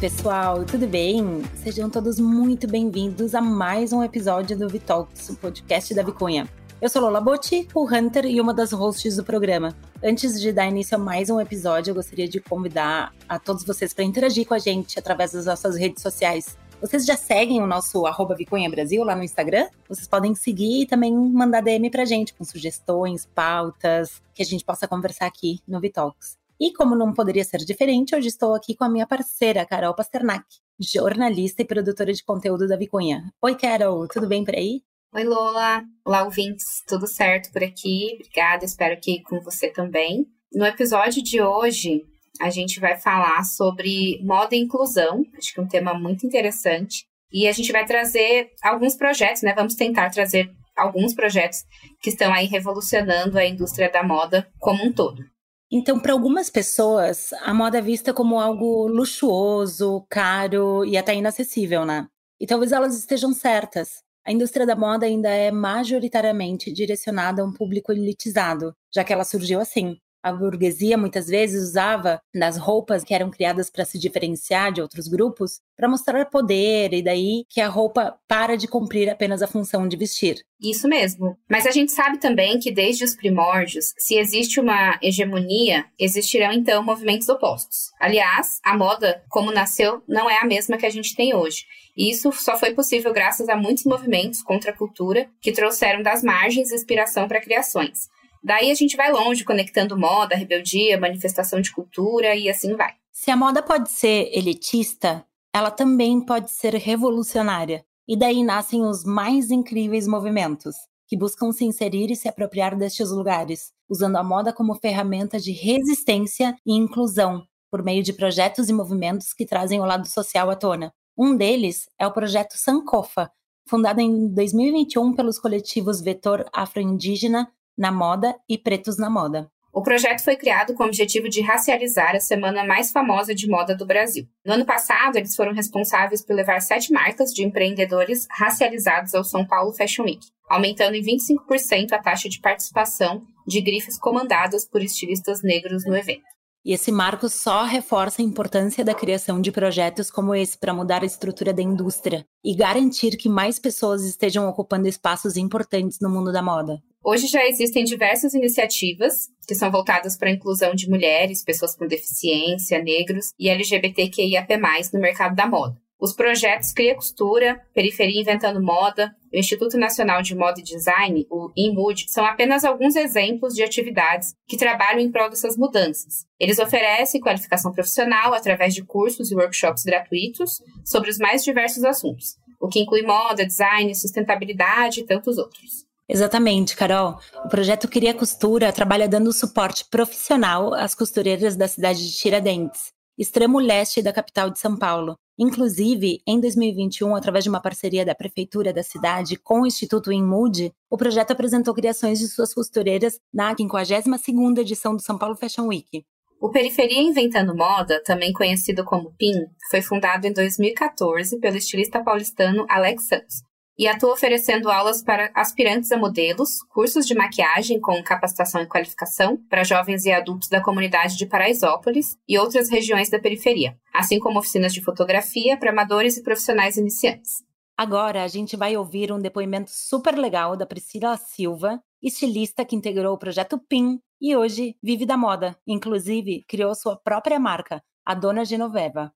pessoal, tudo bem? Sejam todos muito bem-vindos a mais um episódio do Vitalks, o podcast da Vicunha. Eu sou Lola Botti, o Hunter e uma das hosts do programa. Antes de dar início a mais um episódio, eu gostaria de convidar a todos vocês para interagir com a gente através das nossas redes sociais. Vocês já seguem o nosso arroba Brasil lá no Instagram? Vocês podem seguir e também mandar DM pra gente com sugestões, pautas, que a gente possa conversar aqui no Vitalks. E como não poderia ser diferente, hoje estou aqui com a minha parceira, Carol Pasternak, jornalista e produtora de conteúdo da Vicunha. Oi, Carol, tudo bem por aí? Oi, Lola. Olá, ouvintes. Tudo certo por aqui? Obrigada, espero que com você também. No episódio de hoje, a gente vai falar sobre moda e inclusão, acho que é um tema muito interessante. E a gente vai trazer alguns projetos, né? Vamos tentar trazer alguns projetos que estão aí revolucionando a indústria da moda como um todo. Então, para algumas pessoas, a moda é vista como algo luxuoso, caro e até inacessível, né? E talvez elas estejam certas. A indústria da moda ainda é majoritariamente direcionada a um público elitizado, já que ela surgiu assim, a burguesia muitas vezes usava nas roupas que eram criadas para se diferenciar de outros grupos para mostrar poder e daí que a roupa para de cumprir apenas a função de vestir. Isso mesmo. Mas a gente sabe também que desde os primórdios, se existe uma hegemonia, existirão então movimentos opostos. Aliás, a moda, como nasceu, não é a mesma que a gente tem hoje. E isso só foi possível graças a muitos movimentos contra a cultura que trouxeram das margens inspiração para criações. Daí a gente vai longe, conectando moda, rebeldia, manifestação de cultura e assim vai. Se a moda pode ser elitista, ela também pode ser revolucionária. E daí nascem os mais incríveis movimentos, que buscam se inserir e se apropriar destes lugares, usando a moda como ferramenta de resistência e inclusão, por meio de projetos e movimentos que trazem o lado social à tona. Um deles é o projeto Sankofa, fundado em 2021 pelos coletivos Vetor Afro-Indígena, na moda e Pretos na Moda. O projeto foi criado com o objetivo de racializar a semana mais famosa de moda do Brasil. No ano passado, eles foram responsáveis por levar sete marcas de empreendedores racializados ao São Paulo Fashion Week, aumentando em 25% a taxa de participação de grifes comandadas por estilistas negros no evento. E esse marco só reforça a importância da criação de projetos como esse para mudar a estrutura da indústria e garantir que mais pessoas estejam ocupando espaços importantes no mundo da moda. Hoje já existem diversas iniciativas que são voltadas para a inclusão de mulheres, pessoas com deficiência, negros e LGBTQIAP+, no mercado da moda. Os projetos Cria Costura, Periferia Inventando Moda, o Instituto Nacional de Moda e Design, o INMUD, são apenas alguns exemplos de atividades que trabalham em prol dessas mudanças. Eles oferecem qualificação profissional através de cursos e workshops gratuitos sobre os mais diversos assuntos, o que inclui moda, design, sustentabilidade e tantos outros. Exatamente, Carol. O projeto Cria Costura trabalha dando suporte profissional às costureiras da cidade de Tiradentes, extremo leste da capital de São Paulo. Inclusive, em 2021, através de uma parceria da prefeitura da cidade com o Instituto Inmude, o projeto apresentou criações de suas costureiras na 52ª edição do São Paulo Fashion Week. O Periferia Inventando Moda, também conhecido como PIN, foi fundado em 2014 pelo estilista paulistano Alex Santos e atua oferecendo aulas para aspirantes a modelos, cursos de maquiagem com capacitação e qualificação para jovens e adultos da comunidade de Paraisópolis e outras regiões da periferia, assim como oficinas de fotografia para amadores e profissionais iniciantes. Agora a gente vai ouvir um depoimento super legal da Priscila Silva, estilista que integrou o projeto PIN e hoje vive da moda, inclusive criou sua própria marca, a Dona Genoveva.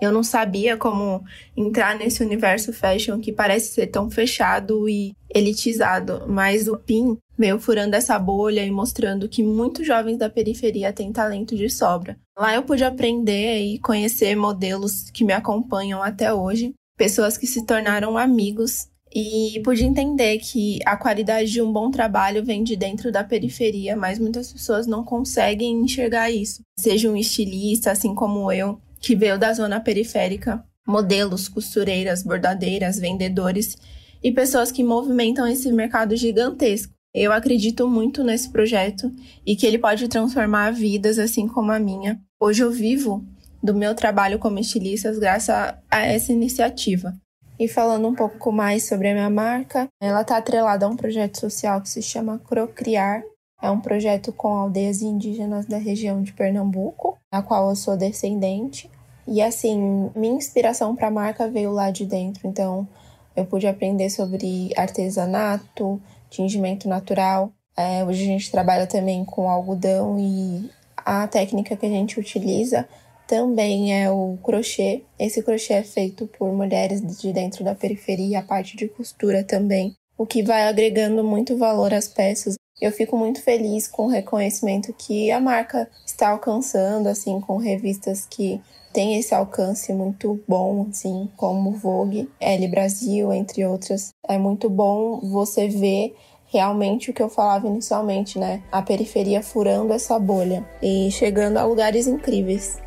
Eu não sabia como entrar nesse universo fashion que parece ser tão fechado e elitizado, mas o PIN veio furando essa bolha e mostrando que muitos jovens da periferia têm talento de sobra. Lá eu pude aprender e conhecer modelos que me acompanham até hoje, pessoas que se tornaram amigos e pude entender que a qualidade de um bom trabalho vem de dentro da periferia, mas muitas pessoas não conseguem enxergar isso. Seja um estilista, assim como eu, que veio da zona periférica, modelos, costureiras, bordadeiras, vendedores e pessoas que movimentam esse mercado gigantesco. Eu acredito muito nesse projeto e que ele pode transformar vidas assim como a minha. Hoje eu vivo do meu trabalho como estilista graças a essa iniciativa. E falando um pouco mais sobre a minha marca, ela está atrelada a um projeto social que se chama Crocriar. É um projeto com aldeias indígenas da região de Pernambuco, a qual eu sou descendente. E assim, minha inspiração para a marca veio lá de dentro. Então, eu pude aprender sobre artesanato, tingimento natural. É, hoje a gente trabalha também com algodão e a técnica que a gente utiliza também é o crochê. Esse crochê é feito por mulheres de dentro da periferia, a parte de costura também, o que vai agregando muito valor às peças. Eu fico muito feliz com o reconhecimento que a marca está alcançando, assim, com revistas que têm esse alcance muito bom, assim, como Vogue, Elle Brasil, entre outras. É muito bom você ver realmente o que eu falava inicialmente, né? A periferia furando essa bolha e chegando a lugares incríveis.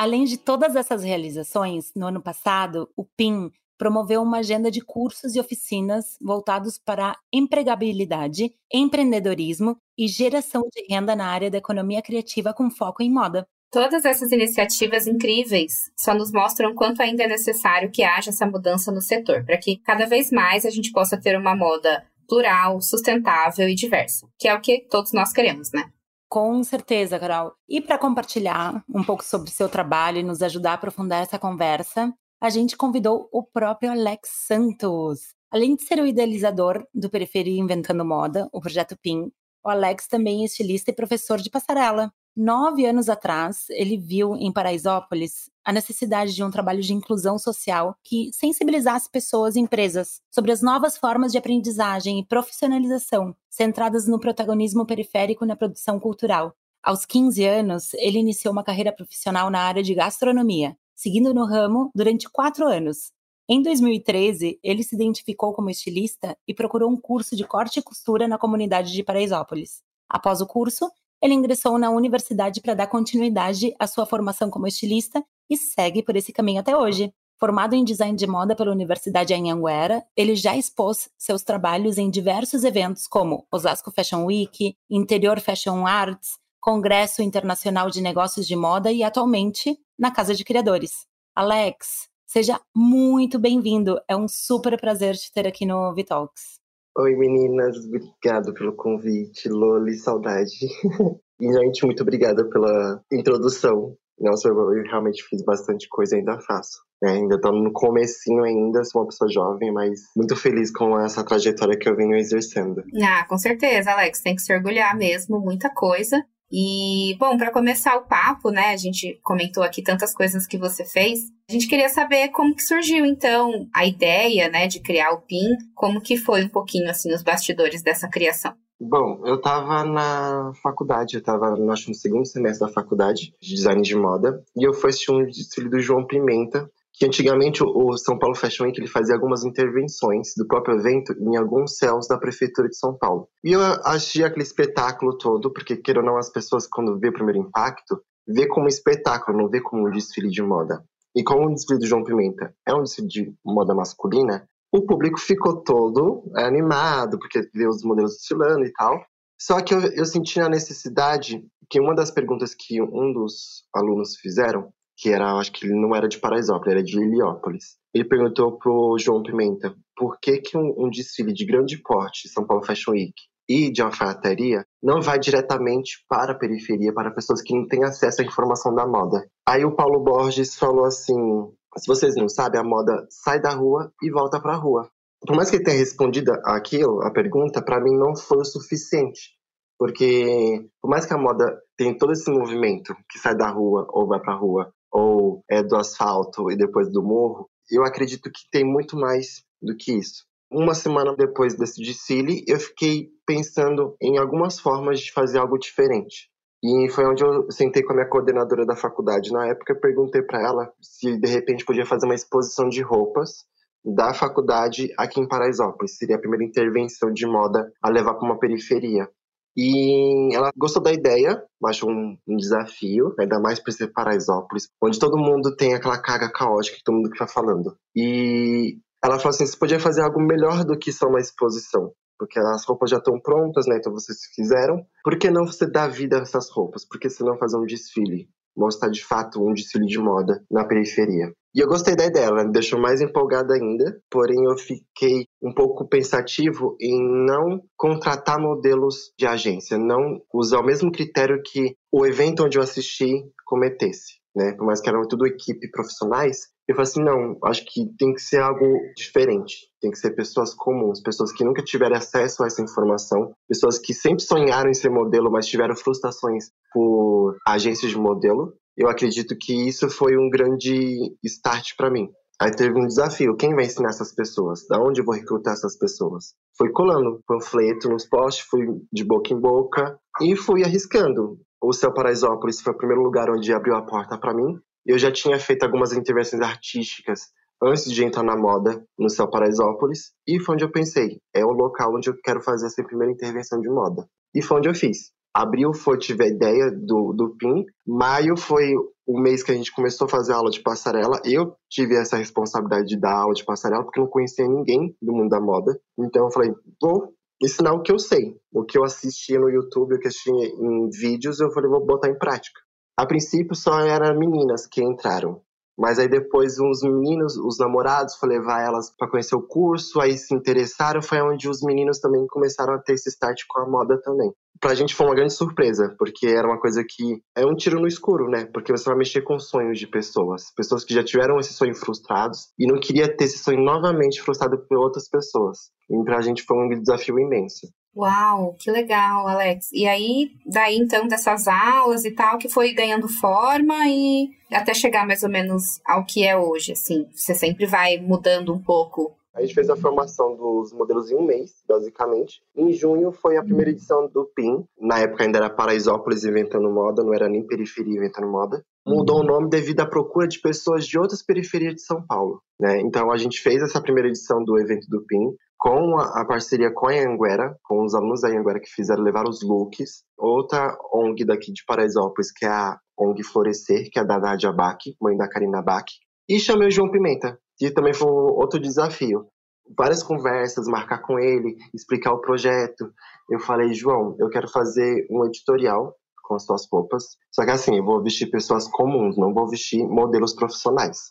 Além de todas essas realizações, no ano passado, o PIN promoveu uma agenda de cursos e oficinas voltados para empregabilidade, empreendedorismo e geração de renda na área da economia criativa com foco em moda. Todas essas iniciativas incríveis só nos mostram quanto ainda é necessário que haja essa mudança no setor, para que cada vez mais a gente possa ter uma moda plural, sustentável e diversa, que é o que todos nós queremos, né? Com certeza, Carol. E para compartilhar um pouco sobre seu trabalho e nos ajudar a aprofundar essa conversa, a gente convidou o próprio Alex Santos. Além de ser o idealizador do Periferia Inventando Moda, o projeto PIN, o Alex também é estilista e professor de passarela. Nove anos atrás, ele viu em Paraisópolis a necessidade de um trabalho de inclusão social que sensibilizasse pessoas e empresas sobre as novas formas de aprendizagem e profissionalização centradas no protagonismo periférico na produção cultural. Aos 15 anos, ele iniciou uma carreira profissional na área de gastronomia, seguindo no ramo durante quatro anos. Em 2013, ele se identificou como estilista e procurou um curso de corte e costura na comunidade de Paraisópolis. Após o curso, ele ingressou na universidade para dar continuidade à sua formação como estilista e segue por esse caminho até hoje. Formado em design de moda pela Universidade Anhanguera, ele já expôs seus trabalhos em diversos eventos como Osasco Fashion Week, Interior Fashion Arts, Congresso Internacional de Negócios de Moda e atualmente na Casa de Criadores. Alex, seja muito bem-vindo. É um super prazer te ter aqui no Vitalks. Oi meninas, obrigado pelo convite, Loli, saudade. e gente, muito obrigada pela introdução. Nossa, eu realmente fiz bastante coisa, ainda faço. É, ainda tô no comecinho ainda, sou uma pessoa jovem, mas muito feliz com essa trajetória que eu venho exercendo. Ah, com certeza, Alex, tem que se orgulhar mesmo, muita coisa. E, bom, para começar o papo, né, a gente comentou aqui tantas coisas que você fez. A gente queria saber como que surgiu, então, a ideia, né, de criar o PIN, como que foi um pouquinho, assim, os bastidores dessa criação. Bom, eu estava na faculdade, eu estava acho, no segundo semestre da faculdade de design de moda, e eu fui assistir um desfile do João Pimenta, que antigamente o São Paulo Fashion Week ele fazia algumas intervenções do próprio evento em alguns céus da prefeitura de São Paulo. E eu achei aquele espetáculo todo, porque queira ou não as pessoas quando vê o primeiro impacto, vê como espetáculo, não vê como um desfile de moda. E como o desfile do João Pimenta é um desfile de moda masculina, o público ficou todo animado, porque vê os modelos desfilando e tal. Só que eu, eu senti a necessidade que uma das perguntas que um dos alunos fizeram que era, acho que ele não era de Paraisópolis, era de Heliópolis. Ele perguntou pro João Pimenta por que, que um, um desfile de grande porte, São Paulo Fashion Week, e de alfaiataria não vai diretamente para a periferia, para pessoas que não têm acesso à informação da moda. Aí o Paulo Borges falou assim: se vocês não sabem, a moda sai da rua e volta para a rua. Por mais que ele tenha respondido aquilo, a pergunta, para mim não foi o suficiente. Porque, por mais que a moda tenha todo esse movimento que sai da rua ou vai para a rua, ou é do asfalto e depois do morro, eu acredito que tem muito mais do que isso. Uma semana depois desse desfile, eu fiquei pensando em algumas formas de fazer algo diferente. E foi onde eu sentei com a minha coordenadora da faculdade na época perguntei para ela se de repente podia fazer uma exposição de roupas da faculdade aqui em Paraisópolis. Seria a primeira intervenção de moda a levar para uma periferia. E ela gostou da ideia, achou um, um desafio, ainda mais para ser Paraisópolis, onde todo mundo tem aquela carga caótica que todo mundo está falando. E ela falou assim: você podia fazer algo melhor do que só uma exposição, porque as roupas já estão prontas, né? Então vocês fizeram. Por que não você dar vida a essas roupas? Por que você não fazer um desfile? Mostrar de fato um desfile de moda na periferia. E eu gostei da ideia, ela me deixou mais empolgada ainda, porém eu fiquei um pouco pensativo em não contratar modelos de agência, não usar o mesmo critério que o evento onde eu assisti cometesse. Né? Por mais que eram tudo equipe profissionais, eu falei assim, não, acho que tem que ser algo diferente. Tem que ser pessoas comuns, pessoas que nunca tiveram acesso a essa informação, pessoas que sempre sonharam em ser modelo, mas tiveram frustrações por agências de modelo. Eu acredito que isso foi um grande start para mim. Aí teve um desafio: quem vai ensinar essas pessoas? Da onde eu vou recrutar essas pessoas? Fui colando panfleto nos postes, fui de boca em boca e fui arriscando. O Céu Paraisópolis foi o primeiro lugar onde abriu a porta para mim. Eu já tinha feito algumas intervenções artísticas antes de entrar na moda no Céu Paraisópolis e foi onde eu pensei, é o local onde eu quero fazer essa primeira intervenção de moda. E foi onde eu fiz. Abril foi, tive a ideia do, do PIN, maio foi o mês que a gente começou a fazer aula de passarela. Eu tive essa responsabilidade de dar aula de passarela porque não conhecia ninguém do mundo da moda. Então eu falei, vou ensinar o que eu sei. O que eu assistia no YouTube, o que eu assistia em vídeos, eu falei, vou botar em prática. A princípio só eram meninas que entraram. Mas aí depois os meninos, os namorados, foi levar elas para conhecer o curso, aí se interessaram, foi onde os meninos também começaram a ter esse start com a moda também. Pra gente foi uma grande surpresa, porque era uma coisa que é um tiro no escuro, né? Porque você vai mexer com sonhos de pessoas, pessoas que já tiveram esse sonho frustrados e não queria ter esse sonho novamente frustrado por outras pessoas. E pra gente foi um desafio imenso. Uau, que legal, Alex. E aí, daí então dessas aulas e tal, que foi ganhando forma e até chegar mais ou menos ao que é hoje, assim. Você sempre vai mudando um pouco. A gente fez a formação dos modelos em um mês, basicamente. Em junho foi a primeira edição do PIN. Na época ainda era Paraisópolis Inventando Moda, não era nem Periferia Inventando Moda. Mudou o nome devido à procura de pessoas de outras periferias de São Paulo. Né? Então a gente fez essa primeira edição do evento do PIN com a, parceria com a Anguera, com os alunos da Anguera que fizeram levar os looks. Outra ONG daqui de Paraisópolis, que é a ONG Florescer, que é da Nadia Bach, mãe da Karina Bach. E chamei o João Pimenta, que também foi outro desafio. Várias conversas, marcar com ele, explicar o projeto. Eu falei, João, eu quero fazer um editorial com as suas roupas. Só que assim, eu vou vestir pessoas comuns, não vou vestir modelos profissionais.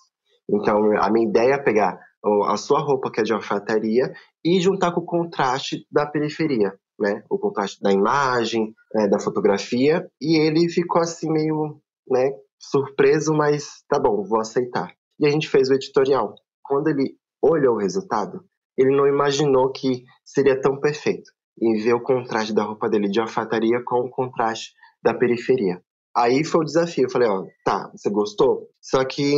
Então, a minha ideia é pegar a sua roupa, que é de alfaiataria, e juntar com o contraste da periferia, né? O contraste da imagem, é, da fotografia. E ele ficou assim meio, né? Surpreso, mas tá bom, vou aceitar. E a gente fez o editorial. Quando ele olhou o resultado, ele não imaginou que seria tão perfeito. E ver o contraste da roupa dele de alfaiataria com o contraste da periferia. Aí foi o desafio. Eu falei, ó, tá, você gostou? Só que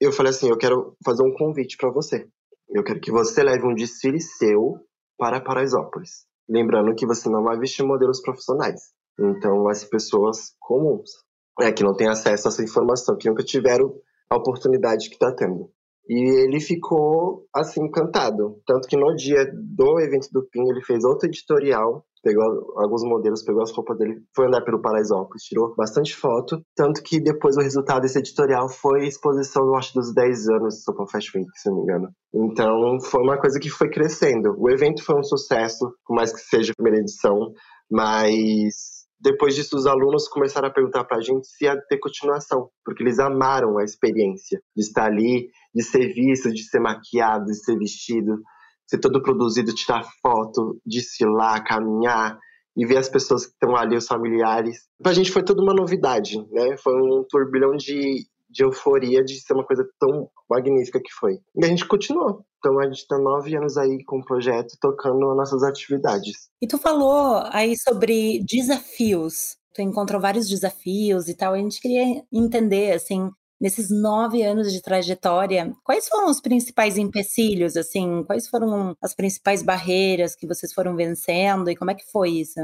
eu falei assim, eu quero fazer um convite para você. Eu quero que você leve um desfile seu para Paraisópolis. Lembrando que você não vai vestir modelos profissionais. Então, ser pessoas comuns, é, que não têm acesso a essa informação, que nunca tiveram a oportunidade que está tendo. E ele ficou, assim, encantado. Tanto que no dia do evento do PIN, ele fez outro editorial pegou alguns modelos, pegou as roupas dele, foi andar pelo Paraisópolis, tirou bastante foto. Tanto que depois o resultado desse editorial foi exposição, eu acho, dos 10 anos do Sopa Fashion Week, se não me engano. Então foi uma coisa que foi crescendo. O evento foi um sucesso, por mais que seja a primeira edição, mas depois disso, os alunos começaram a perguntar para a gente se ia ter continuação, porque eles amaram a experiência de estar ali, de ser visto, de ser maquiado, de ser vestido, ser todo produzido, tirar foto, desfilar, caminhar e ver as pessoas que estão ali, os familiares. Pra gente foi tudo uma novidade, né? Foi um turbilhão de, de euforia de ser uma coisa tão magnífica que foi. E a gente continuou. Então a gente está nove anos aí com o projeto, tocando as nossas atividades. E tu falou aí sobre desafios. Tu encontrou vários desafios e tal. A gente queria entender, assim, nesses nove anos de trajetória, quais foram os principais empecilhos, assim? Quais foram as principais barreiras que vocês foram vencendo e como é que foi isso?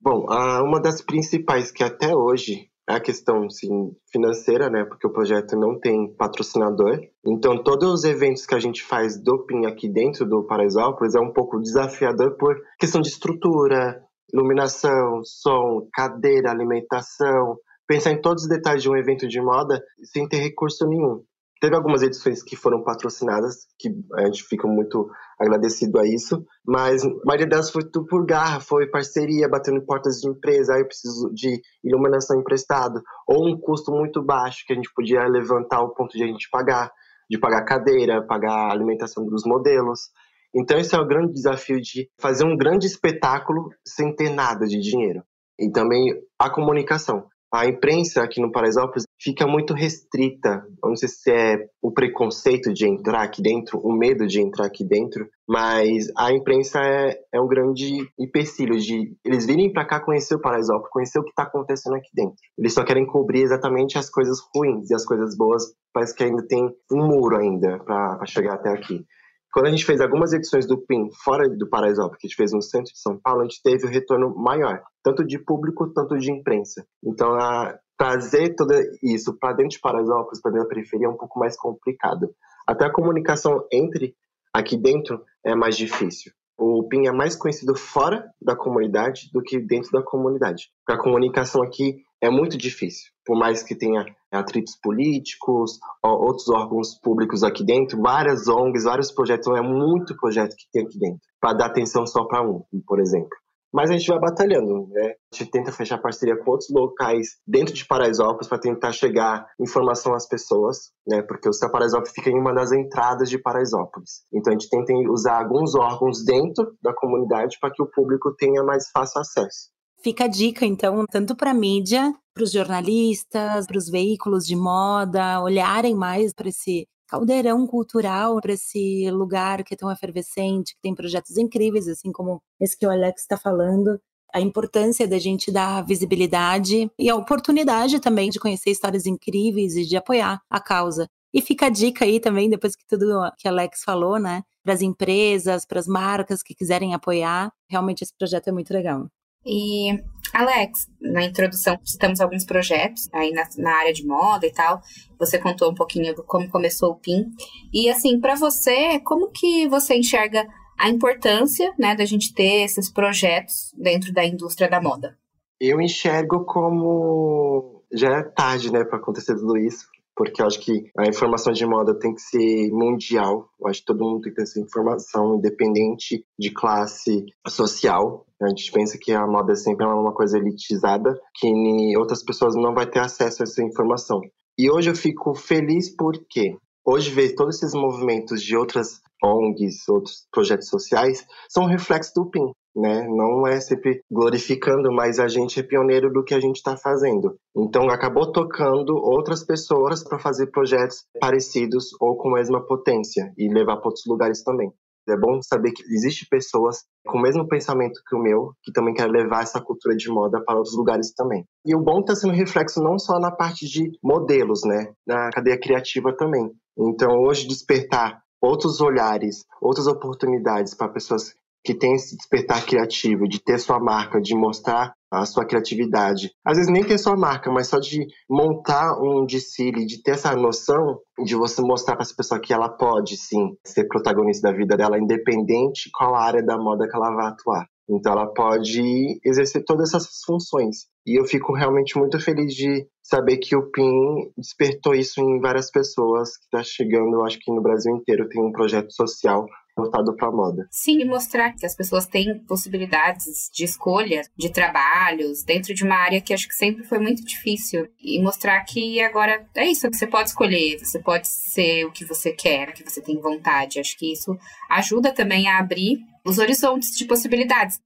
Bom, uma das principais que até hoje a questão assim, financeira, né? Porque o projeto não tem patrocinador. Então, todos os eventos que a gente faz do PIN aqui dentro do Paraisópolis é um pouco desafiador por questão de estrutura, iluminação, som, cadeira, alimentação, pensar em todos os detalhes de um evento de moda sem ter recurso nenhum. Teve algumas edições que foram patrocinadas, que a gente fica muito agradecido a isso, mas a maioria delas foi tudo por garra, foi parceria, batendo em portas de empresa, aí eu preciso de iluminação emprestado, ou um custo muito baixo que a gente podia levantar ao ponto de a gente pagar. de pagar cadeira, pagar alimentação dos modelos. Então, esse é o grande desafio de fazer um grande espetáculo sem ter nada de dinheiro. E também a comunicação. A imprensa aqui no Paraisópolis fica muito restrita. Não sei se é o preconceito de entrar aqui dentro, o medo de entrar aqui dentro, mas a imprensa é, é um grande empecilho de eles virem para cá conhecer o Paraisópolis, conhecer o que está acontecendo aqui dentro. Eles só querem cobrir exatamente as coisas ruins e as coisas boas parece que ainda tem um muro ainda para chegar até aqui. Quando a gente fez algumas edições do PIN fora do Paraisópolis, que a gente fez no centro de São Paulo, a gente teve um retorno maior, tanto de público, tanto de imprensa. Então, a, trazer tudo isso para dentro de Paraisópolis, para dentro da periferia, é um pouco mais complicado. Até a comunicação entre aqui dentro é mais difícil. O PIN é mais conhecido fora da comunidade do que dentro da comunidade. a comunicação aqui é muito difícil. Por mais que tenha atritos políticos, outros órgãos públicos aqui dentro, várias ONGs, vários projetos, então é muito projeto que tem aqui dentro, para dar atenção só para um, por exemplo. Mas a gente vai batalhando, né? A gente tenta fechar parceria com outros locais dentro de Paraisópolis para tentar chegar informação às pessoas, né? Porque o Céu Paraisópolis fica em uma das entradas de Paraisópolis. Então a gente tenta usar alguns órgãos dentro da comunidade para que o público tenha mais fácil acesso. Fica a dica, então, tanto para a mídia, para os jornalistas, para os veículos de moda, olharem mais para esse caldeirão cultural, para esse lugar que é tão efervescente, que tem projetos incríveis, assim como esse que o Alex está falando. A importância da gente dar visibilidade e a oportunidade também de conhecer histórias incríveis e de apoiar a causa. E fica a dica aí também, depois que tudo que Alex falou, né? Para as empresas, para as marcas que quiserem apoiar. Realmente esse projeto é muito legal. E, Alex, na introdução citamos alguns projetos aí na, na, área de moda e tal. Você contou um pouquinho do como começou o PIN. E, assim, para você, como que você enxerga a importância né, da gente ter esses projetos dentro da indústria da moda? Eu enxergo como já é tarde, né, para acontecer tudo isso porque eu acho que a informação de moda tem que ser mundial. Eu acho que todo mundo tem que ter essa informação, independente de classe social. A gente pensa que a moda é sempre uma coisa elitizada, que outras pessoas não vão ter acesso a essa informação. E hoje eu fico feliz porque hoje ver todos esses movimentos de outras ONGs, outros projetos sociais, são um reflexo do PIN né? Não é sempre glorificando, mas a gente é pioneiro do que a gente está fazendo. Então, acabou tocando outras pessoas para fazer projetos parecidos ou com a mesma potência e levar para outros lugares também. É bom saber que existe pessoas com o mesmo pensamento que o meu, que também querem levar essa cultura de moda para outros lugares também. E o bom está sendo reflexo não só na parte de modelos, né? Na cadeia criativa também. Então, hoje, despertar outros olhares, outras oportunidades para pessoas que tem esse despertar criativo, de ter sua marca, de mostrar a sua criatividade. Às vezes nem ter sua marca, mas só de montar um desfile, de ter essa noção de você mostrar para essa pessoa que ela pode sim ser protagonista da vida dela, independente qual área da moda que ela vai atuar. Então ela pode exercer todas essas funções. E eu fico realmente muito feliz de saber que o PIN despertou isso em várias pessoas que está chegando, acho que no Brasil inteiro tem um projeto social voltado para moda. Sim, e mostrar que as pessoas têm possibilidades de escolha de trabalhos dentro de uma área que acho que sempre foi muito difícil e mostrar que agora é isso, você pode escolher, você pode ser o que você quer, o que você tem vontade. Acho que isso ajuda também a abrir os horizontes de possibilidades.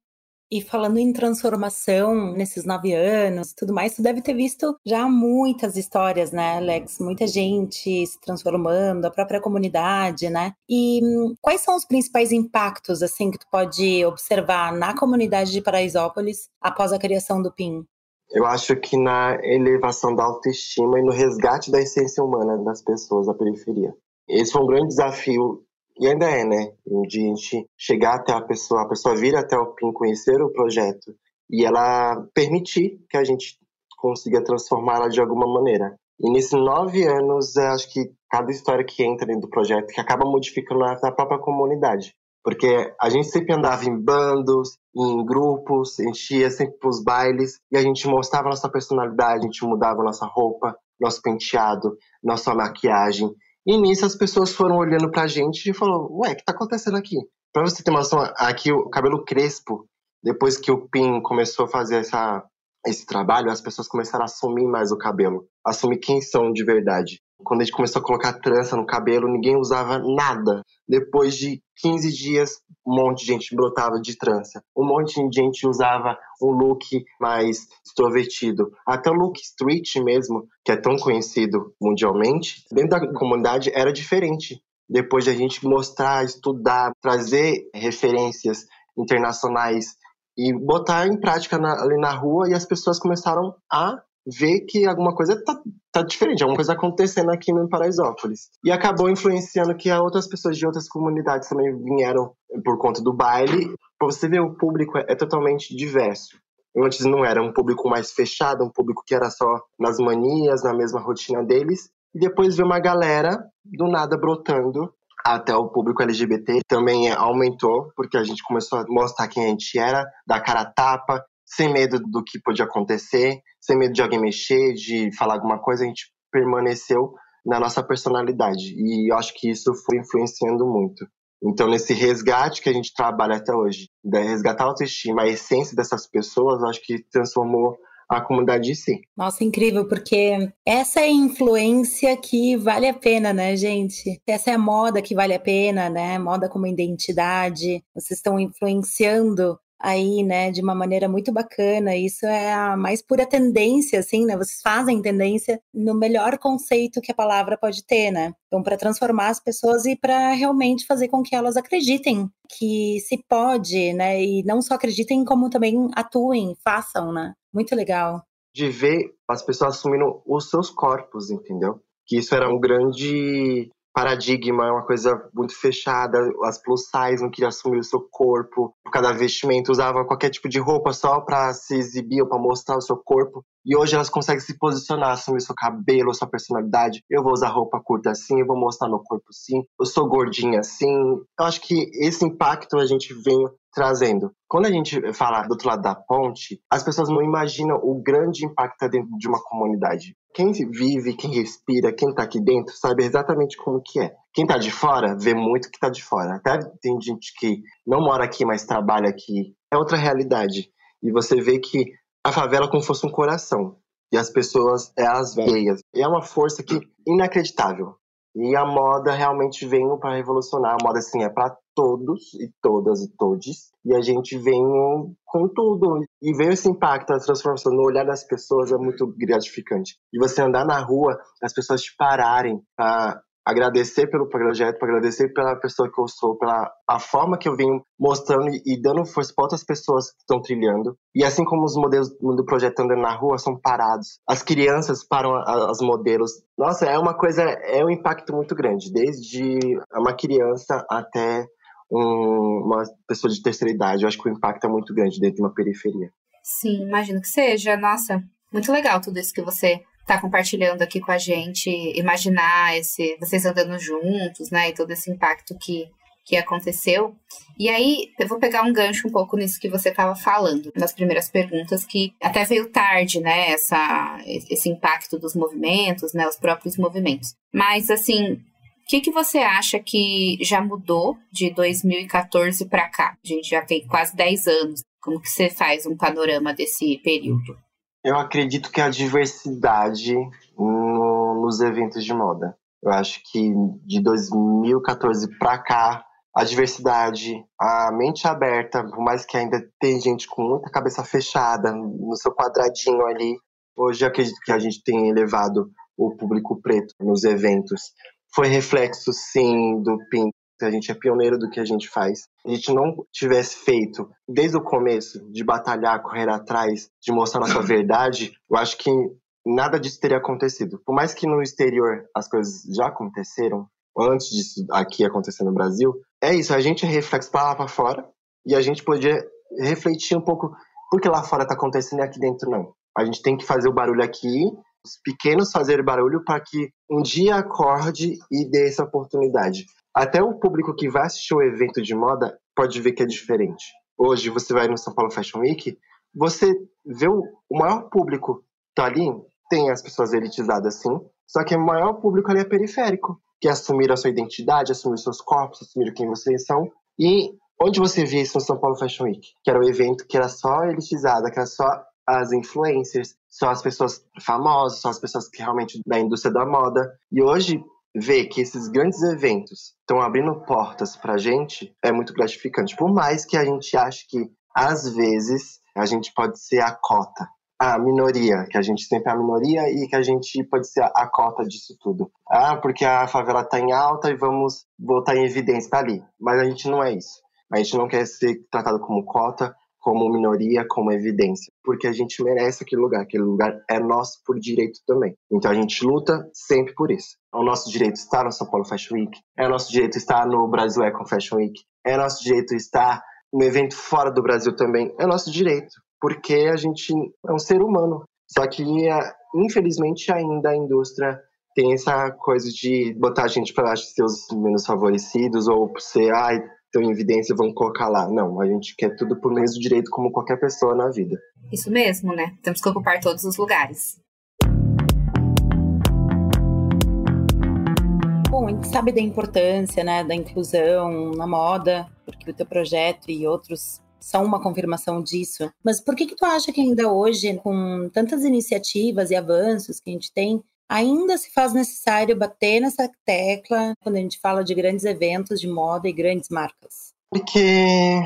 E falando em transformação nesses nove anos tudo mais, tu deve ter visto já muitas histórias, né, Alex? Muita gente se transformando, a própria comunidade, né? E hum, quais são os principais impactos, assim, que tu pode observar na comunidade de Paraisópolis após a criação do PIN? Eu acho que na elevação da autoestima e no resgate da essência humana das pessoas da periferia. Esse foi um grande desafio e ainda é, né? De a gente chegar até a pessoa, a pessoa vir até o PIN, conhecer o projeto e ela permitir que a gente consiga transformá-la de alguma maneira. E nesses nove anos, eu acho que cada história que entra dentro do projeto que acaba modificando a própria comunidade. Porque a gente sempre andava em bandos, em grupos, enchia sempre para os bailes e a gente mostrava nossa personalidade, a gente mudava nossa roupa, nosso penteado, nossa maquiagem. E nisso as pessoas foram olhando pra gente e falou: Ué, o que tá acontecendo aqui? Pra você ter uma noção, aqui o cabelo crespo, depois que o PIN começou a fazer essa, esse trabalho, as pessoas começaram a assumir mais o cabelo, assumir quem são de verdade. Quando a gente começou a colocar trança no cabelo, ninguém usava nada. Depois de 15 dias, um monte de gente brotava de trança. Um monte de gente usava um look mais extrovertido. Até o look street mesmo, que é tão conhecido mundialmente, dentro da comunidade era diferente. Depois de a gente mostrar, estudar, trazer referências internacionais e botar em prática na, ali na rua, e as pessoas começaram a ver que alguma coisa tá, tá diferente, alguma coisa acontecendo aqui no Paraisópolis. E acabou influenciando que outras pessoas de outras comunidades também vieram por conta do baile. Pra você ver, o público é, é totalmente diverso. Antes não era um público mais fechado, um público que era só nas manias, na mesma rotina deles. E depois veio uma galera do nada brotando até o público LGBT também aumentou, porque a gente começou a mostrar quem a gente era, dar cara a tapa, sem medo do que podia acontecer, sem medo de alguém mexer, de falar alguma coisa, a gente permaneceu na nossa personalidade. E eu acho que isso foi influenciando muito. Então, nesse resgate que a gente trabalha até hoje, de resgatar a autoestima, a essência dessas pessoas, eu acho que transformou a comunidade em si. Nossa, incrível, porque essa é a influência que vale a pena, né, gente? Essa é a moda que vale a pena, né? Moda como identidade. Vocês estão influenciando aí, né, de uma maneira muito bacana. Isso é a mais pura tendência, assim, né? Vocês fazem tendência no melhor conceito que a palavra pode ter, né? Então, para transformar as pessoas e para realmente fazer com que elas acreditem que se pode, né? E não só acreditem, como também atuem, façam, né? Muito legal. De ver as pessoas assumindo os seus corpos, entendeu? Que isso era um grande paradigma, é uma coisa muito fechada. As plus size não queriam assumir o seu corpo. Cada vestimento usava qualquer tipo de roupa só para se exibir ou para mostrar o seu corpo. E hoje elas conseguem se posicionar, assumir seu cabelo, sua personalidade. Eu vou usar roupa curta assim, eu vou mostrar meu corpo assim. Eu sou gordinha assim. Eu acho que esse impacto a gente vem trazendo. Quando a gente fala do outro lado da ponte, as pessoas não imaginam o grande impacto dentro de uma comunidade. Quem vive, quem respira, quem tá aqui dentro, sabe exatamente como que é. Quem tá de fora, vê muito que tá de fora. Até tem gente que não mora aqui, mas trabalha aqui. É outra realidade. E você vê que a favela é como se fosse um coração. E as pessoas, elas veias. E é uma força que inacreditável. E a moda realmente veio para revolucionar. A moda, assim, é para todos e todas e todes. E a gente vem com tudo. E veio esse impacto, a transformação no olhar das pessoas é muito gratificante. E você andar na rua, as pessoas te pararem para agradecer pelo projeto, agradecer pela pessoa que eu sou, pela a forma que eu venho mostrando e, e dando força para outras pessoas que estão trilhando. E assim como os modelos do projeto andando na rua são parados, as crianças param as modelos. Nossa, é uma coisa, é um impacto muito grande, desde uma criança até um, uma pessoa de terceira idade. Eu acho que o impacto é muito grande dentro de uma periferia. Sim, imagino que seja. Nossa, muito legal tudo isso que você tá compartilhando aqui com a gente, imaginar esse, vocês andando juntos, né, e todo esse impacto que, que aconteceu. E aí, eu vou pegar um gancho um pouco nisso que você estava falando, nas primeiras perguntas, que até veio tarde, né, essa, esse impacto dos movimentos, né, os próprios movimentos. Mas, assim, o que, que você acha que já mudou de 2014 para cá? A gente já tem quase 10 anos. Como que você faz um panorama desse período? Eu acredito que a diversidade no, nos eventos de moda. Eu acho que de 2014 para cá, a diversidade, a mente aberta, por mais que ainda tem gente com muita cabeça fechada no seu quadradinho ali, hoje acredito que a gente tem elevado o público preto nos eventos. Foi reflexo, sim, do PIN a gente é pioneiro do que a gente faz, a gente não tivesse feito desde o começo de batalhar, correr atrás, de mostrar nossa verdade, eu acho que nada disso teria acontecido. Por mais que no exterior as coisas já aconteceram, antes disso aqui acontecer no Brasil, é isso, a gente é reflexo para lá para fora e a gente podia refletir um pouco por que lá fora tá acontecendo e aqui dentro não. A gente tem que fazer o barulho aqui, os pequenos fazer barulho para que um dia acorde e dê essa oportunidade. Até o público que vai assistir o evento de moda pode ver que é diferente. Hoje você vai no São Paulo Fashion Week, você vê o, maior público tá ali, tem as pessoas elitizadas sim, só que o maior público ali é periférico, que assumiram a sua identidade, assumiram seus corpos, assumiram quem vocês são. E onde você via isso no São Paulo Fashion Week? Que era um evento que era só elitizado, que era só as influencers, são as pessoas famosas, são as pessoas que realmente da indústria da moda. E hoje ver que esses grandes eventos estão abrindo portas para a gente é muito gratificante. Por mais que a gente ache que, às vezes, a gente pode ser a cota, a minoria, que a gente sempre é a minoria e que a gente pode ser a cota disso tudo. Ah, porque a favela está em alta e vamos botar em evidência, tá ali. Mas a gente não é isso. A gente não quer ser tratado como cota, como minoria, como evidência, porque a gente merece aquele lugar, aquele lugar é nosso por direito também. Então a gente luta sempre por isso. É o nosso direito estar no São Paulo Fashion Week, é o nosso direito estar no Brasil Econ Fashion Week, é nosso direito estar no evento fora do Brasil também, é nosso direito, porque a gente é um ser humano. Só que, infelizmente, ainda a indústria tem essa coisa de botar a gente para ser os menos favorecidos ou ser, ai, estão em evidência, vão colocar lá. Não, a gente quer tudo por mesmo direito como qualquer pessoa na vida. Isso mesmo, né? Temos que ocupar todos os lugares. Bom, a gente sabe da importância, né, da inclusão na moda, porque o teu projeto e outros são uma confirmação disso. Mas por que que tu acha que ainda hoje, com tantas iniciativas e avanços que a gente tem, ainda se faz necessário bater nessa tecla quando a gente fala de grandes eventos de moda e grandes marcas? Porque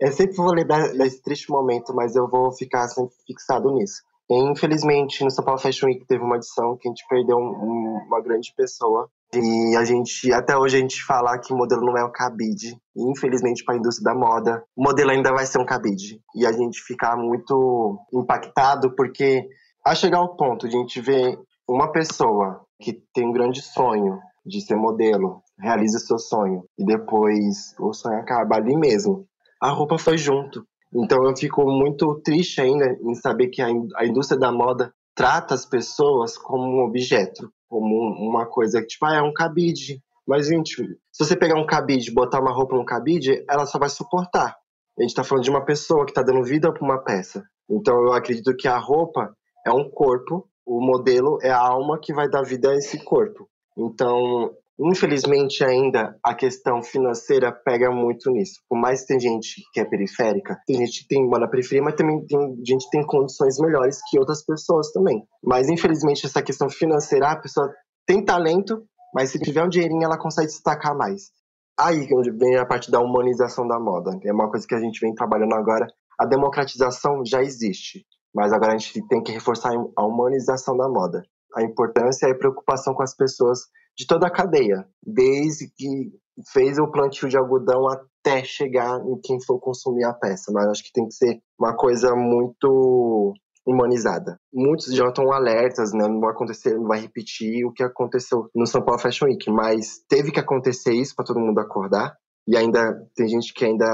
eu sempre vou lembrar desse triste momento, mas eu vou ficar sempre fixado nisso. Infelizmente, no São Paulo Fashion Week teve uma edição que a gente perdeu um, uma grande pessoa. E a gente, até hoje, a gente fala que o modelo não é o cabide. Infelizmente, para a indústria da moda, o modelo ainda vai ser um cabide. E a gente ficar muito impactado, porque a chegar ao ponto de a gente ver uma pessoa que tem um grande sonho de ser modelo, realiza seu sonho e depois o sonho acaba ali mesmo. A roupa foi junto. Então eu fico muito triste ainda em saber que a, indústria da moda trata as pessoas como um objeto, como uma coisa que tipo, ah, é um cabide. Mas, gente, se você pegar um cabide, botar uma roupa no cabide, ela só vai suportar. A gente está falando de uma pessoa que está dando vida para uma peça. Então eu acredito que a roupa é um corpo o modelo é a alma que vai dar vida a esse corpo. Então, infelizmente ainda a questão financeira pega muito nisso. Por mais que tem gente que é periférica, tem gente que tem na periferia, mas também tem gente que tem condições melhores que outras pessoas também. Mas infelizmente essa questão financeira, a pessoa tem talento, mas se tiver um dinheirinho ela consegue destacar mais. Aí onde vem a parte da humanização da moda. É uma coisa que a gente vem trabalhando agora. A democratização já existe. Mas agora a gente tem que reforçar a humanização da moda. A importância e a preocupação com as pessoas de toda a cadeia, desde que fez o plantio de algodão até chegar em quem for consumir a peça. Mas acho que tem que ser uma coisa muito humanizada. Muitos já estão alertas, né? Não vai acontecer, não vai repetir o que aconteceu no São Paulo Fashion Week, mas teve que acontecer isso para todo mundo acordar. E ainda tem gente que ainda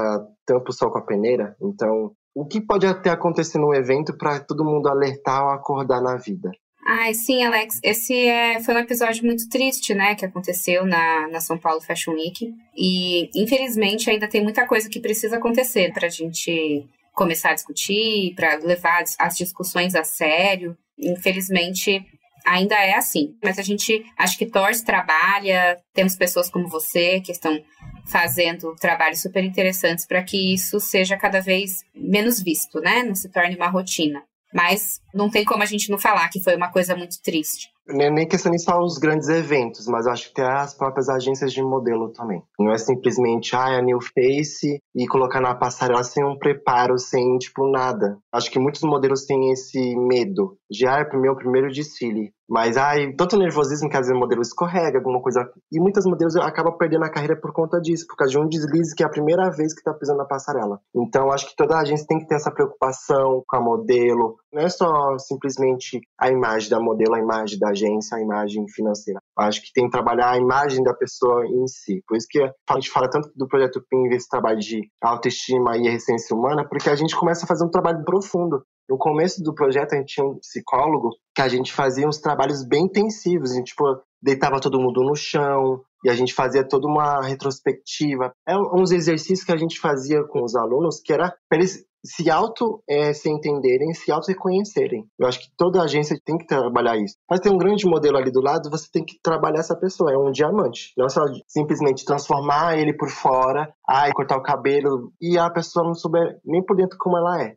tampa o sol com a peneira, então o que pode até acontecer no evento para todo mundo alertar ou acordar na vida? Ai, sim, Alex. Esse é, foi um episódio muito triste, né, que aconteceu na, na São Paulo Fashion Week. E, infelizmente, ainda tem muita coisa que precisa acontecer para a gente começar a discutir, para levar as discussões a sério. Infelizmente, ainda é assim. Mas a gente acho que torce, trabalha, temos pessoas como você que estão fazendo trabalhos super interessantes para que isso seja cada vez menos visto, né? Não se torne uma rotina. Mas não tem como a gente não falar que foi uma coisa muito triste. Nem, nem questão só os grandes eventos, mas acho que tem as próprias agências de modelo também. Não é simplesmente ah, a New Face e colocar na passarela sem um preparo, sem tipo nada. Acho que muitos modelos têm esse medo de ah, é o meu primeiro desfile. Mas ai, tanto nervosismo que às vezes o modelo escorrega, alguma coisa. E muitas modelos acabam perdendo a carreira por conta disso, por causa de um deslize que é a primeira vez que está pisando na passarela. Então acho que toda a agência tem que ter essa preocupação com a modelo. Não é só simplesmente a imagem da modelo, a imagem da agência, a imagem financeira. Acho que tem que trabalhar a imagem da pessoa em si. Por isso que a gente fala tanto do projeto PIN, esse trabalho de autoestima e essência humana, porque a gente começa a fazer um trabalho profundo. No começo do projeto, a gente tinha um psicólogo que a gente fazia uns trabalhos bem intensivos. A gente, tipo, deitava todo mundo no chão e a gente fazia toda uma retrospectiva. É uns exercícios que a gente fazia com os alunos que era para eles se auto é, se entenderem, se auto reconhecerem. Eu acho que toda agência tem que trabalhar isso. Mas tem um grande modelo ali do lado, você tem que trabalhar essa pessoa, é um diamante. Não é só simplesmente transformar ele por fora, ai, cortar o cabelo e a pessoa não souber nem por dentro como ela é.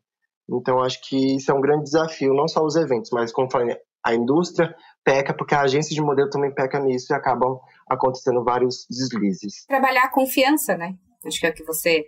Então, acho que isso é um grande desafio, não só os eventos, mas como falei, a indústria peca porque a agência de modelo também peca nisso e acabam acontecendo vários deslizes. Trabalhar a confiança, né? Acho que é o que você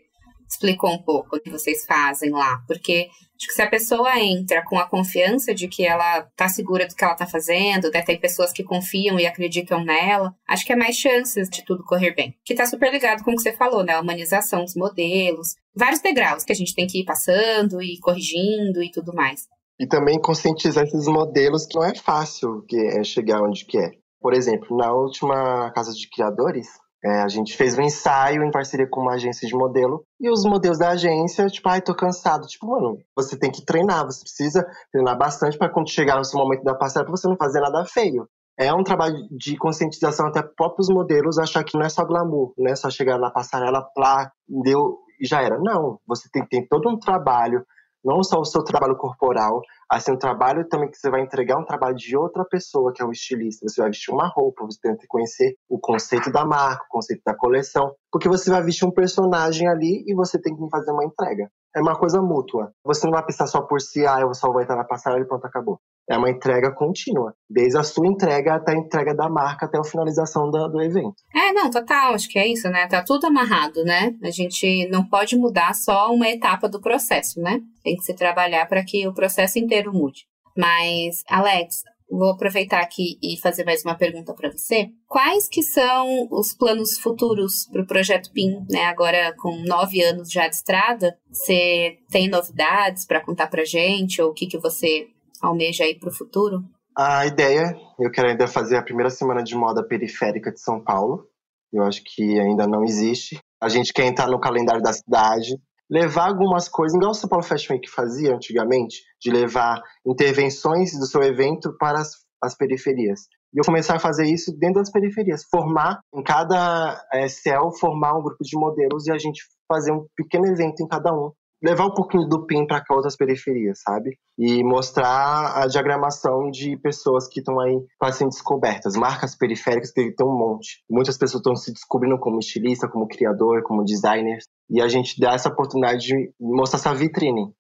explicou um pouco o que vocês fazem lá, porque acho que se a pessoa entra com a confiança de que ela tá segura do que ela tá fazendo, né, tem pessoas que confiam e acreditam nela, acho que é mais chances de tudo correr bem. Que tá super ligado com o que você falou, né, a humanização dos modelos, vários degraus que a gente tem que ir passando e corrigindo e tudo mais. E também conscientizar esses modelos que não é fácil que é chegar onde que é. Por exemplo, na última Casa de Criadores, é, a gente fez um ensaio em parceria com uma agência de modelo e os modelos da agência, tipo, ai, tô cansado. Tipo, mano, você tem que treinar, você precisa treinar bastante para quando chegar no seu momento da passarela, você não fazer nada feio. É um trabalho de conscientização até próprios modelos achar que não é só glamour, não é só chegar na passarela, plá, deu e já era. Não, você tem, tem todo um trabalho não só o seu trabalho corporal, assim, o trabalho também que você vai entregar um trabalho de outra pessoa, que é o estilista. Você vai vestir uma roupa, você tem que conhecer o conceito da marca, o conceito da coleção, porque você vai vestir um personagem ali e você tem que fazer uma entrega. É uma coisa mútua. Você não vai pensar só por si, ah, eu só vou entrar na passarela e pronto, acabou. É uma entrega contínua, desde a sua entrega até a entrega da marca, até a finalização do, do evento. É, não, total, acho que é isso, né? Tá tudo amarrado, né? A gente não pode mudar só uma etapa do processo, né? Tem que se trabalhar para que o processo inteiro mude. Mas, Alex, vou aproveitar aqui e fazer mais uma pergunta para você. Quais que são os planos futuros para o projeto PIN, né? Agora com nove anos já de estrada, você tem novidades para contar para gente ou o que que você almeja aí para o futuro? A ideia, eu quero ainda fazer a primeira semana de moda periférica de São Paulo. Eu acho que ainda não existe. A gente quer entrar no calendário da cidade, levar algumas coisas, igual o São Paulo Fashion Week fazia antigamente, de levar intervenções do seu evento para as, as periferias. E eu começar a fazer isso dentro das periferias, formar em cada é, céu, formar um grupo de modelos e a gente fazer um pequeno evento em cada um, levar um pouquinho do PIN para outras periferias, sabe? E mostrar a diagramação de pessoas que estão aí quase sendo descobertas, marcas periféricas que tem um monte. Muitas pessoas estão se descobrindo como estilista, como criador, como designer, e a gente dá essa oportunidade de mostrar essa vitrine.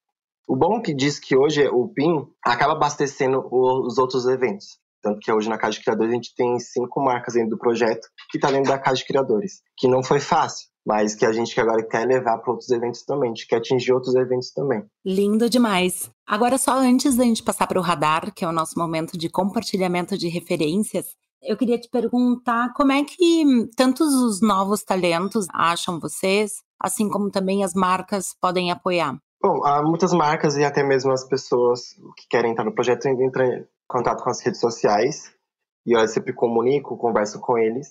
O bom que diz que hoje o PIN acaba abastecendo os outros eventos. Tanto que hoje na Casa de Criadores a gente tem cinco marcas dentro do projeto que está dentro da Casa de Criadores. Que não foi fácil mas que a gente agora quer levar para outros eventos também, a gente quer atingir outros eventos também. Lindo demais. Agora, só antes da gente passar para o radar, que é o nosso momento de compartilhamento de referências, eu queria te perguntar como é que tantos os novos talentos acham vocês, assim como também as marcas podem apoiar? Bom, há muitas marcas e até mesmo as pessoas que querem estar no projeto entram em contato com as redes sociais e eu sempre comunico, converso com eles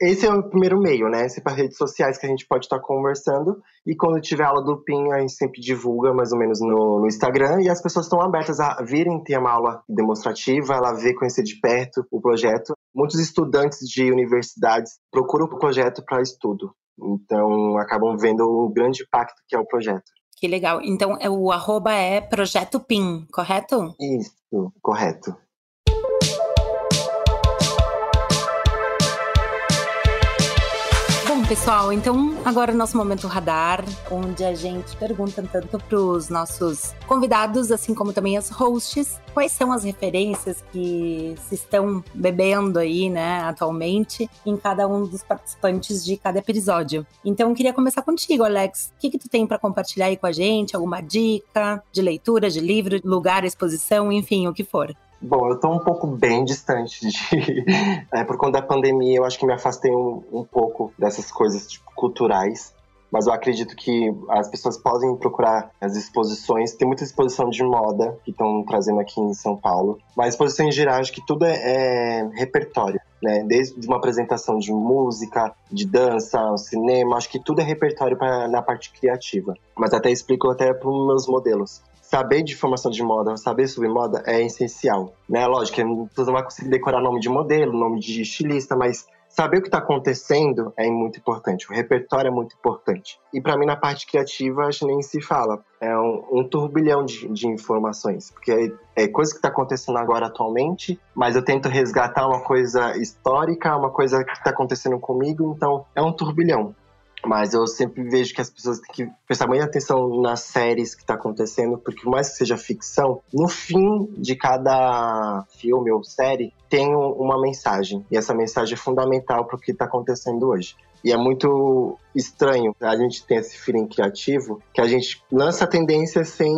esse é o primeiro meio, né? Esse para redes sociais que a gente pode estar tá conversando. E quando tiver aula do PIN, a gente sempre divulga mais ou menos no, no Instagram. E as pessoas estão abertas a virem ter uma aula demonstrativa, ela ver, conhecer de perto o projeto. Muitos estudantes de universidades procuram o projeto para estudo. Então, acabam vendo o grande impacto que é o projeto. Que legal. Então, é o arroba é Projeto PIN, correto? Isso, correto. Pessoal, então agora é o nosso momento radar, onde a gente pergunta tanto para os nossos convidados, assim como também as hosts, quais são as referências que se estão bebendo aí, né, atualmente, em cada um dos participantes de cada episódio. Então, queria começar contigo, Alex. O que, que tu tem para compartilhar aí com a gente? Alguma dica de leitura, de livro, lugar, exposição, enfim, o que for? Bom, eu estou um pouco bem distante de. é, por conta da pandemia, eu acho que me afastei um, um pouco dessas coisas tipo, culturais. Mas eu acredito que as pessoas podem procurar as exposições. Tem muita exposição de moda que estão trazendo aqui em São Paulo. Mas exposição em geral, acho que tudo é, é repertório. Né? Desde uma apresentação de música, de dança, cinema, acho que tudo é repertório pra, na parte criativa. Mas até explico até para os meus modelos saber de formação de moda, saber sobre moda é essencial, né? Lógico, você não vai conseguir decorar nome de modelo, nome de estilista, mas saber o que está acontecendo é muito importante. O repertório é muito importante. E para mim, na parte criativa, acho nem se fala. É um, um turbilhão de, de, informações, porque é, é coisa que está acontecendo agora atualmente, mas eu tento resgatar uma coisa histórica, uma coisa que está acontecendo comigo, então é um turbilhão. Mas eu sempre vejo que as pessoas têm que prestar muita atenção nas séries que está acontecendo, porque por mais que seja ficção, no fim de cada filme ou série tem uma mensagem. E essa mensagem é fundamental para o que está acontecendo hoje. E é muito estranho a gente ter esse feeling criativo que a gente lança tendências sem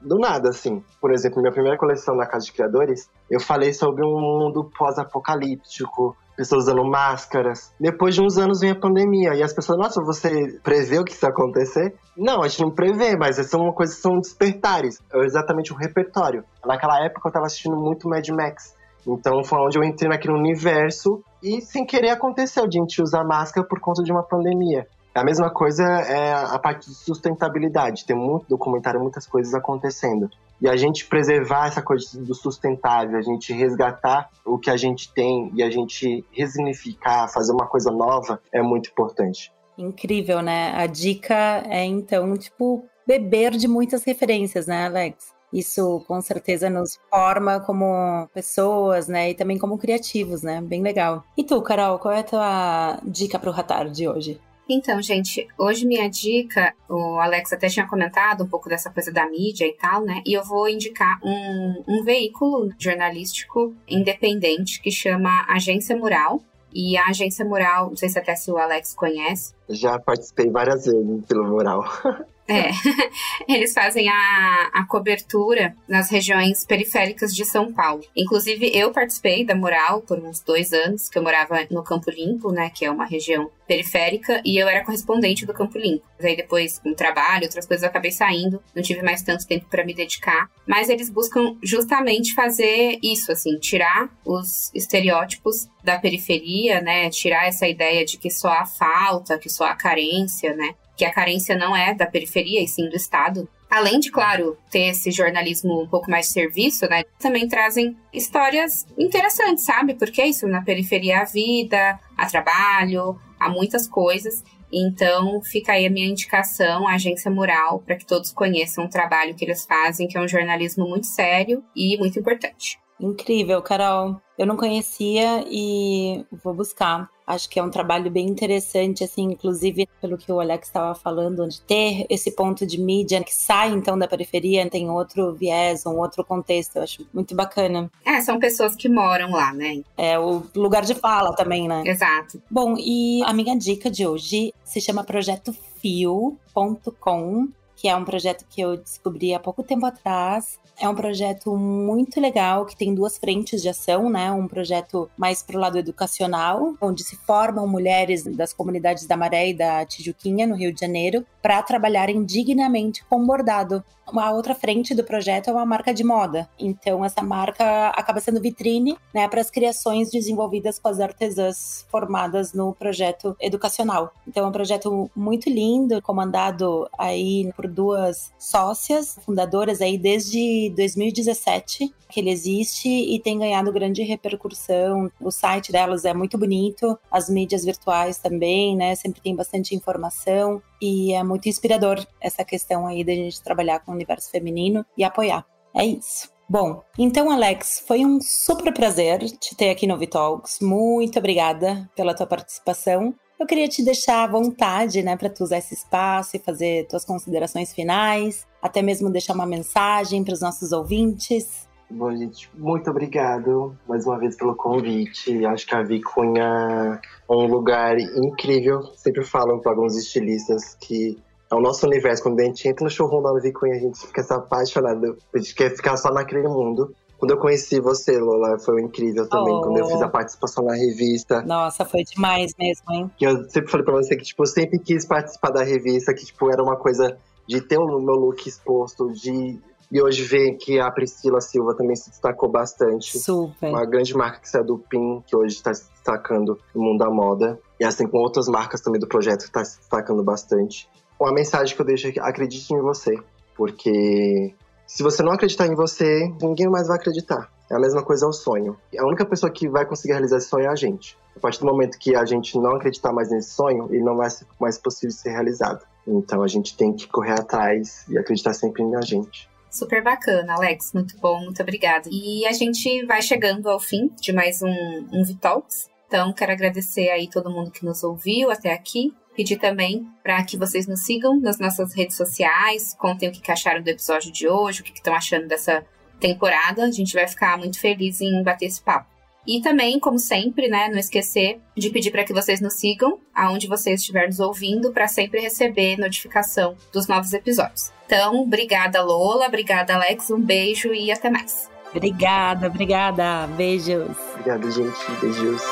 do nada, assim. Por exemplo, minha primeira coleção na Casa de Criadores, eu falei sobre um mundo pós-apocalíptico, pessoas usando máscaras. Depois de uns anos vem a pandemia e as pessoas, nossa, você prevê o que isso vai acontecer? Não, a gente não prevê, mas essa é uma coisa são despertares. É exatamente o repertório. Naquela época eu tava assistindo muito Mad Max. Então foi onde eu entrei naquele universo e sem querer aconteceu de a gente usar máscara por conta de uma pandemia. A mesma coisa é a parte de sustentabilidade. Tem muito documentário, muitas coisas acontecendo. E a gente preservar essa coisa do sustentável, a gente resgatar o que a gente tem e a gente resignificar, fazer uma coisa nova é muito importante. Incrível, né? A dica é então, tipo, beber de muitas referências, né, Alex? Isso com certeza nos forma como pessoas, né? E também como criativos, né? Bem legal. E tu, Carol, qual é a tua dica para o Ratar de hoje? Então, gente, hoje minha dica, o Alex até tinha comentado um pouco dessa coisa da mídia e tal, né? E eu vou indicar um, um veículo jornalístico independente que chama Agência Mural. E a Agência Mural, não sei se até se o Alex conhece. Já participei várias vezes pelo Mural. É, eles fazem a, a cobertura nas regiões periféricas de São Paulo. Inclusive, eu participei da mural por uns dois anos, que eu morava no Campo Limpo, né, que é uma região periférica, e eu era correspondente do Campo Limpo. Aí depois, com trabalho, outras coisas, eu acabei saindo, não tive mais tanto tempo para me dedicar. Mas eles buscam justamente fazer isso, assim, tirar os estereótipos da periferia, né, tirar essa ideia de que só há falta, que só há carência, né, que a carência não é da periferia e sim do Estado. Além de, claro, ter esse jornalismo um pouco mais de serviço, né? Também trazem histórias interessantes, sabe? Porque é isso, na periferia há vida, há trabalho, há muitas coisas. Então, fica aí a minha indicação, a Agência Mural, para que todos conheçam o trabalho que eles fazem, que é um jornalismo muito sério e muito importante. Incrível, Carol. Eu não conhecia e vou buscar. Acho que é um trabalho bem interessante, assim, inclusive pelo que o Alex estava falando, de ter esse ponto de mídia que sai então da periferia, tem outro viés, um outro contexto. Eu acho muito bacana. É, são pessoas que moram lá, né? É o lugar de fala também, né? Exato. Bom, e a minha dica de hoje se chama Projeto Fio.com que é um projeto que eu descobri há pouco tempo atrás. É um projeto muito legal que tem duas frentes de ação, né? Um projeto mais para o lado educacional, onde se formam mulheres das comunidades da Maré e da Tijuquinha, no Rio de Janeiro, para trabalharem dignamente com bordado. Uma outra frente do projeto é uma marca de moda. Então, essa marca acaba sendo vitrine né, para as criações desenvolvidas com as artesãs formadas no projeto educacional. Então, é um projeto muito lindo, comandado aí por duas sócias, fundadoras aí desde 2017 que ele existe e tem ganhado grande repercussão. O site delas é muito bonito, as mídias virtuais também, né? Sempre tem bastante informação e é muito inspirador essa questão aí da gente trabalhar com o universo feminino e apoiar. É isso. Bom, então, Alex, foi um super prazer te ter aqui no Vitalks. Muito obrigada pela tua participação. Eu queria te deixar à vontade, né, para tu usar esse espaço e fazer tuas considerações finais, até mesmo deixar uma mensagem para os nossos ouvintes. Bom, gente, muito obrigado mais uma vez pelo convite. Acho que a Vicunha é um lugar incrível. Sempre falam para alguns estilistas que é o nosso universo. Quando a gente entra no showroom da Vicunha, a gente fica apaixonado. A gente quer ficar só naquele mundo. Quando eu conheci você, Lola, foi incrível também. Oh. Quando eu fiz a participação na revista. Nossa, foi demais mesmo, hein? Que eu sempre falei pra você que, tipo, eu sempre quis participar da revista, que, tipo, era uma coisa de ter o meu look exposto, de e hoje vê que a Priscila Silva também se destacou bastante. Super. Uma grande marca que é do PIN, que hoje está se destacando no mundo da moda. E assim com outras marcas também do projeto que está se destacando bastante. Uma mensagem que eu deixo aqui, acredite em você. Porque se você não acreditar em você, ninguém mais vai acreditar. É a mesma coisa ao sonho. A única pessoa que vai conseguir realizar esse sonho é a gente. A partir do momento que a gente não acreditar mais nesse sonho, ele não vai ser mais possível ser realizado. Então a gente tem que correr atrás e acreditar sempre na gente. Super bacana, Alex. Muito bom, muito obrigada. E a gente vai chegando ao fim de mais um, um Vitalks. Então, quero agradecer aí todo mundo que nos ouviu até aqui. Pedir também para que vocês nos sigam nas nossas redes sociais, contem o que acharam do episódio de hoje, o que estão achando dessa temporada. A gente vai ficar muito feliz em bater esse papo. E também, como sempre, né, não esquecer de pedir para que vocês nos sigam aonde vocês estiver nos ouvindo para sempre receber notificação dos novos episódios. Então, obrigada Lola, obrigada Alex, um beijo e até mais. Obrigada, obrigada. Beijos. Obrigado, gente. Beijos.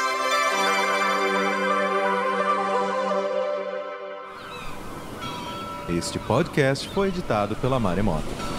Este podcast foi editado pela Maremoto.